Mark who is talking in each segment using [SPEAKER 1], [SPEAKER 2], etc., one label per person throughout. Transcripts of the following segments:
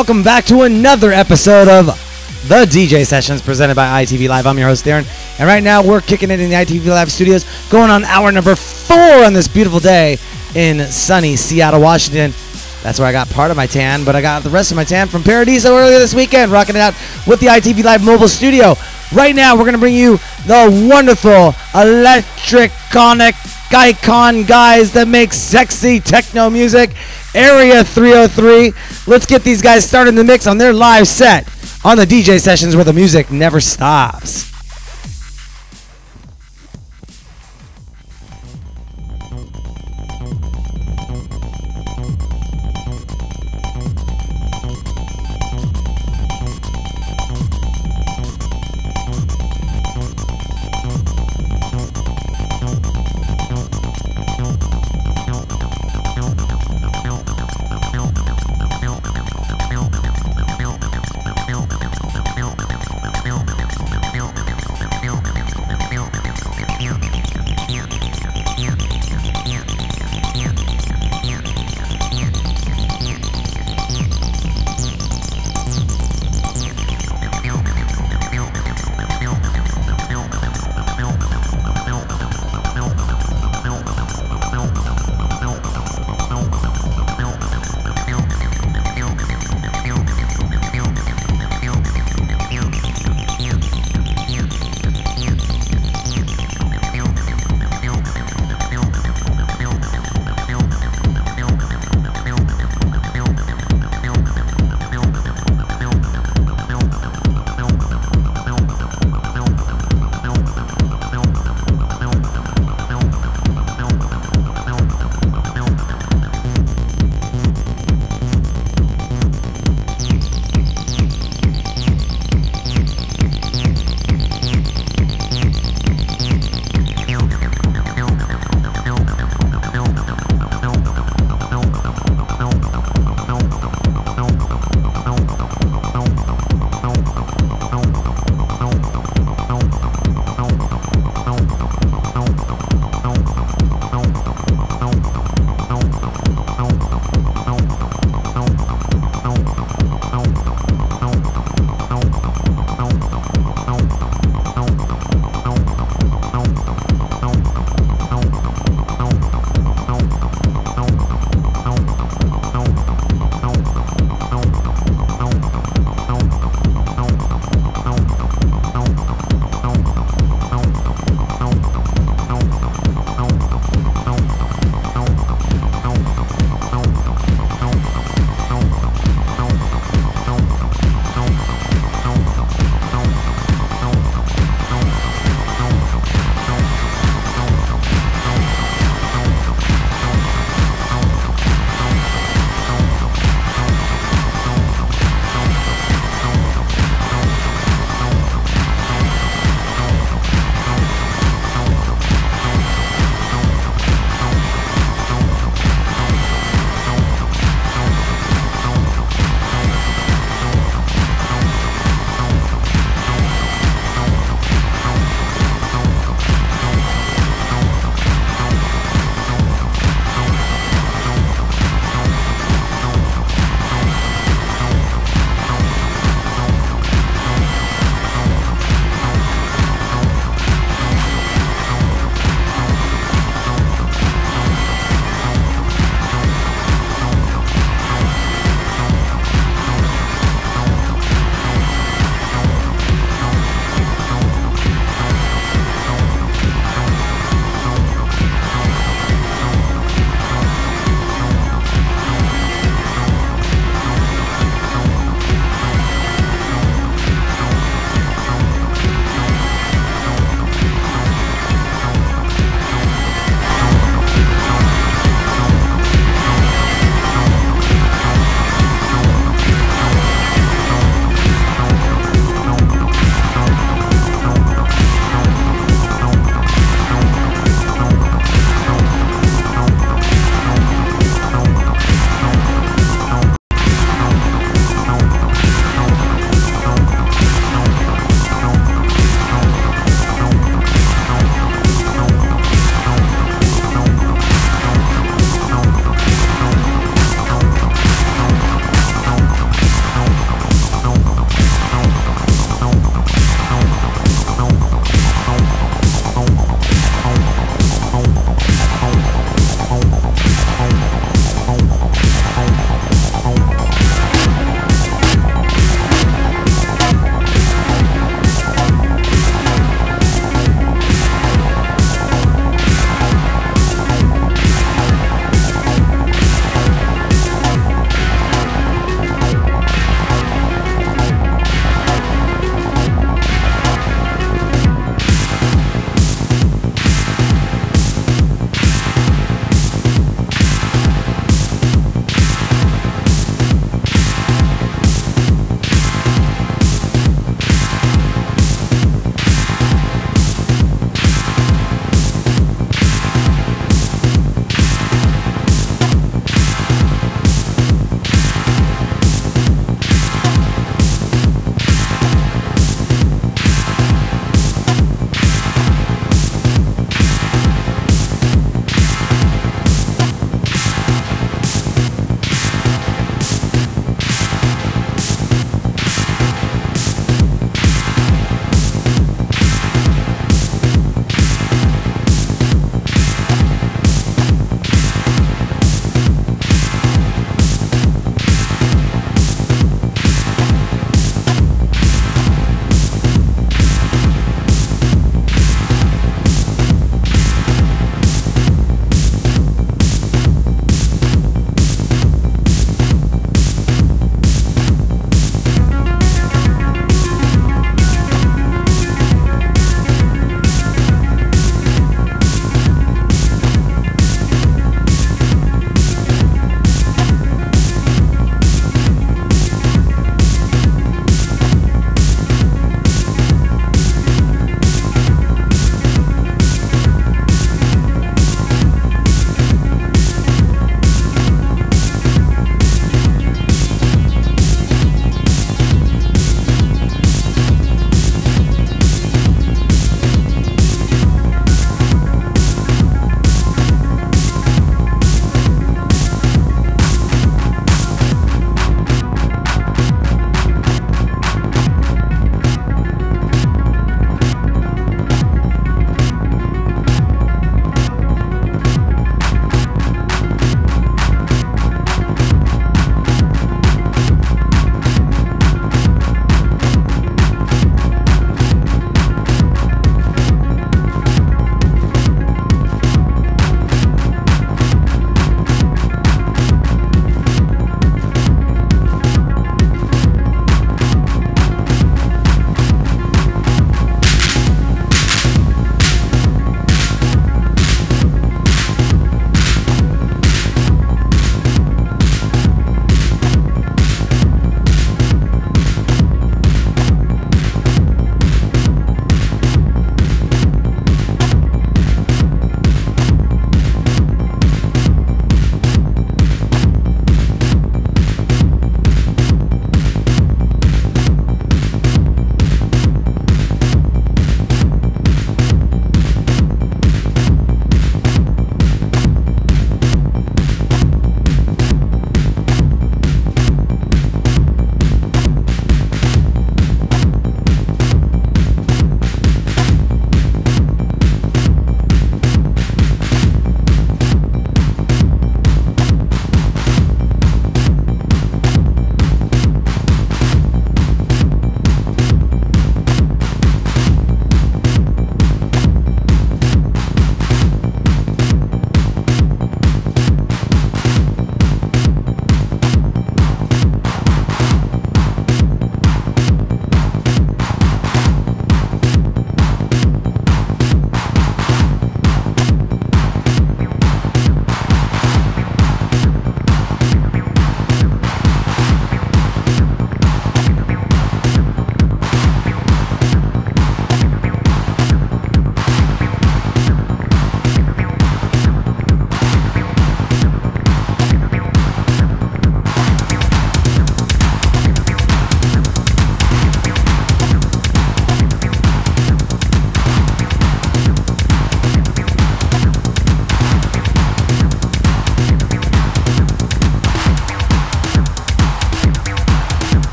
[SPEAKER 1] welcome back to another episode of the DJ Sessions presented by ITV Live. I'm your host Darren, and right now we're kicking it in the ITV Live studios, going on hour number four on this beautiful day in sunny Seattle, Washington. That's where I got part of my tan, but I got the rest of my tan from Paradiso earlier this weekend, rocking it out with the ITV Live mobile studio. Right now, we're gonna bring you the wonderful electronic icon guys that make sexy techno music. Area 303. Let's get these guys started in the mix on their live set on the DJ sessions where the music never stops.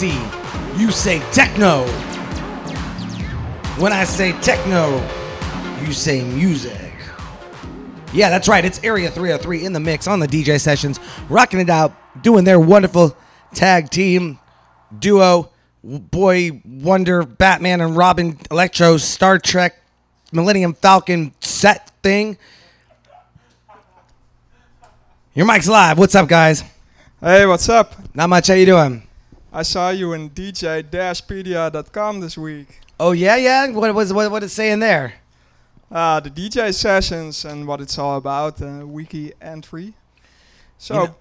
[SPEAKER 1] You say techno. When I say techno, you say music. Yeah, that's right. It's Area 303 in the mix on the DJ sessions, rocking it out, doing their wonderful tag team duo, Boy Wonder, Batman and Robin, Electro, Star Trek, Millennium Falcon set thing. Your mic's live. What's up, guys?
[SPEAKER 2] Hey, what's up?
[SPEAKER 1] Not much. How you doing?
[SPEAKER 2] I saw you in dj-pedia.com this week.
[SPEAKER 1] Oh yeah, yeah. What was what what it's saying there?
[SPEAKER 2] Uh, the DJ sessions and what it's all about, uh, wiki entry. So,
[SPEAKER 1] You know-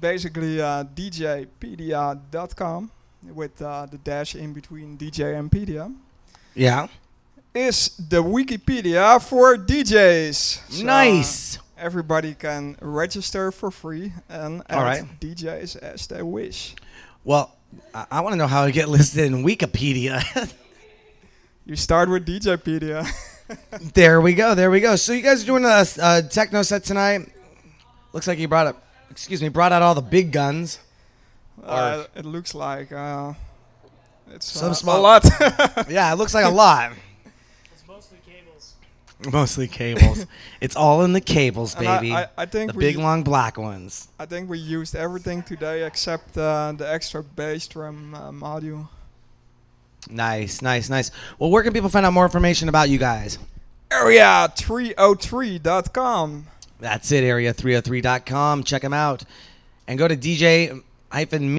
[SPEAKER 2] basically, uh, djpedia.com with uh, the dash in between DJ and Pedia
[SPEAKER 1] Yeah.
[SPEAKER 2] is the Wikipedia for DJs. So,
[SPEAKER 1] nice.
[SPEAKER 2] Everybody can register for free and add
[SPEAKER 1] right.
[SPEAKER 2] DJs as they wish.
[SPEAKER 1] Well, I, I want to know how I get listed in Wikipedia.
[SPEAKER 2] You start with DJpedia.
[SPEAKER 1] there we go. There we go. So you guys are doing a, a techno set tonight. Looks like you brought up. Excuse me. Brought out all the big guns.
[SPEAKER 2] Uh, it looks like uh, it's
[SPEAKER 1] Some
[SPEAKER 2] uh,
[SPEAKER 1] small-
[SPEAKER 2] a lot.
[SPEAKER 1] Yeah, it looks like a lot.
[SPEAKER 3] It's
[SPEAKER 1] mostly cables. It's all in the cables,
[SPEAKER 2] And I-
[SPEAKER 1] baby.
[SPEAKER 2] I, I think
[SPEAKER 1] the
[SPEAKER 2] we
[SPEAKER 1] big long black ones.
[SPEAKER 2] I think we used everything today except uh, the extra bass drum uh, module.
[SPEAKER 1] Nice, nice, nice. Well, where can people find out more information about you guys?
[SPEAKER 2] Area303.com.
[SPEAKER 1] That's it, area303.com. Check them out. And go to DJ hyphen